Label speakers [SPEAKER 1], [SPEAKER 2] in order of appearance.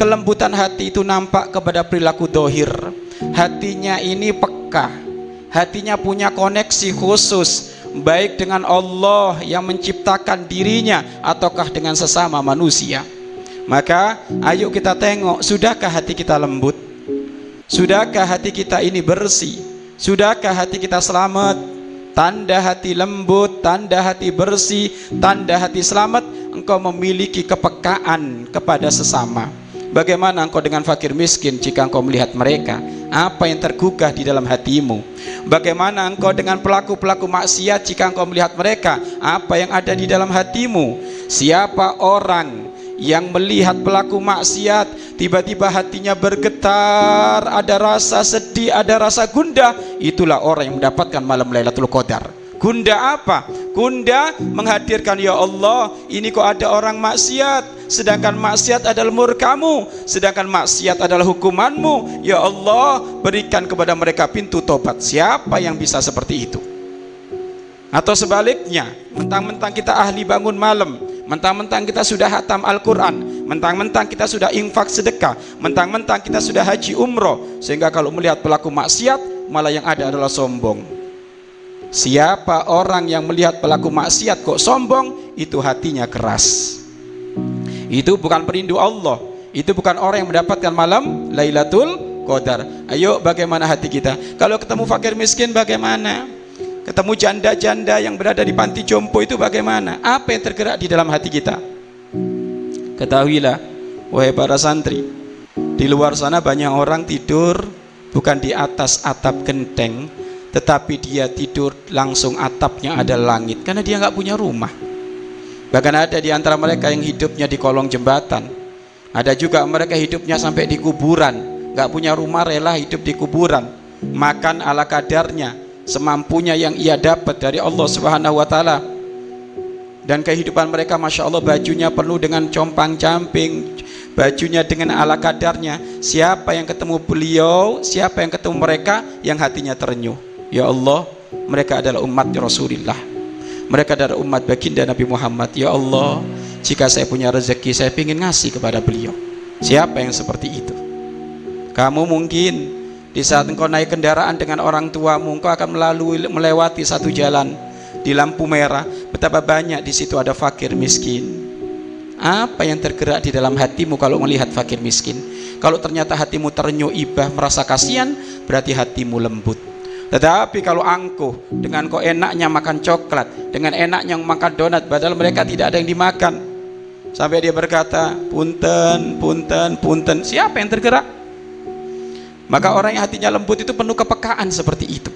[SPEAKER 1] kelembutan hati itu nampak kepada perilaku dohir. Hatinya ini peka. Hatinya punya koneksi khusus baik dengan Allah yang menciptakan dirinya ataukah dengan sesama manusia. Maka ayo kita tengok sudahkah hati kita lembut? Sudahkah hati kita ini bersih? Sudahkah hati kita selamat? Tanda hati lembut tanda hati bersih tanda hati selamat engkau memiliki kepekaan kepada sesama Bagaimana engkau dengan fakir miskin jika engkau melihat mereka? Apa yang tergugah di dalam hatimu? Bagaimana engkau dengan pelaku-pelaku maksiat jika engkau melihat mereka? Apa yang ada di dalam hatimu? Siapa orang yang melihat pelaku maksiat tiba-tiba hatinya bergetar, ada rasa sedih, ada rasa gundah, itulah orang yang mendapatkan malam Lailatul Qadar. Gunda apa? Gunda menghadirkan ya Allah, ini kok ada orang maksiat, sedangkan maksiat adalah murkamu, sedangkan maksiat adalah hukumanmu. Ya Allah, berikan kepada mereka pintu tobat. Siapa yang bisa seperti itu? Atau sebaliknya, mentang-mentang kita ahli bangun malam, mentang-mentang kita sudah hatam Al-Quran, mentang-mentang kita sudah infak sedekah, mentang-mentang kita sudah haji umroh, sehingga kalau melihat pelaku maksiat, malah yang ada adalah sombong Siapa orang yang melihat pelaku maksiat kok sombong, itu hatinya keras. Itu bukan perindu Allah, itu bukan orang yang mendapatkan malam Lailatul Qadar. Ayo bagaimana hati kita? Kalau ketemu fakir miskin bagaimana? Ketemu janda-janda yang berada di panti jompo itu bagaimana? Apa yang tergerak di dalam hati kita? Ketahuilah, wahai para santri, di luar sana banyak orang tidur bukan di atas atap genteng, tetapi dia tidur langsung atapnya ada langit. Karena dia nggak punya rumah. Bahkan ada di antara mereka yang hidupnya di kolong jembatan. Ada juga mereka hidupnya sampai di kuburan. Nggak punya rumah rela hidup di kuburan. Makan ala kadarnya semampunya yang ia dapat dari Allah Subhanahu wa taala. Dan kehidupan mereka Masya Allah bajunya penuh dengan compang camping bajunya dengan ala kadarnya. Siapa yang ketemu beliau siapa yang ketemu mereka yang hatinya terenyuh Ya Allah mereka adalah umat Rasulullah. Mereka adalah umat baginda Nabi Muhammad. Ya Allah jika saya punya rezeki saya ingin ngasih kepada beliau. Siapa yang seperti itu? Kamu mungkin di saat engkau naik kendaraan dengan orang tuamu engkau akan melalui melewati satu jalan di lampu merah. Betapa banyak di situ ada fakir miskin. Apa yang tergerak di dalam hatimu kalau melihat fakir miskin? Kalau ternyata hatimu terenyuh ibah merasa kasihan berarti hatimu lembut tetapi kalau angkuh dengan kok enaknya makan coklat, dengan enaknya makan donat, padahal mereka tidak ada yang dimakan. Sampai dia berkata, punten, punten, punten. Siapa yang tergerak? Maka orang yang hatinya lembut itu penuh kepekaan seperti itu.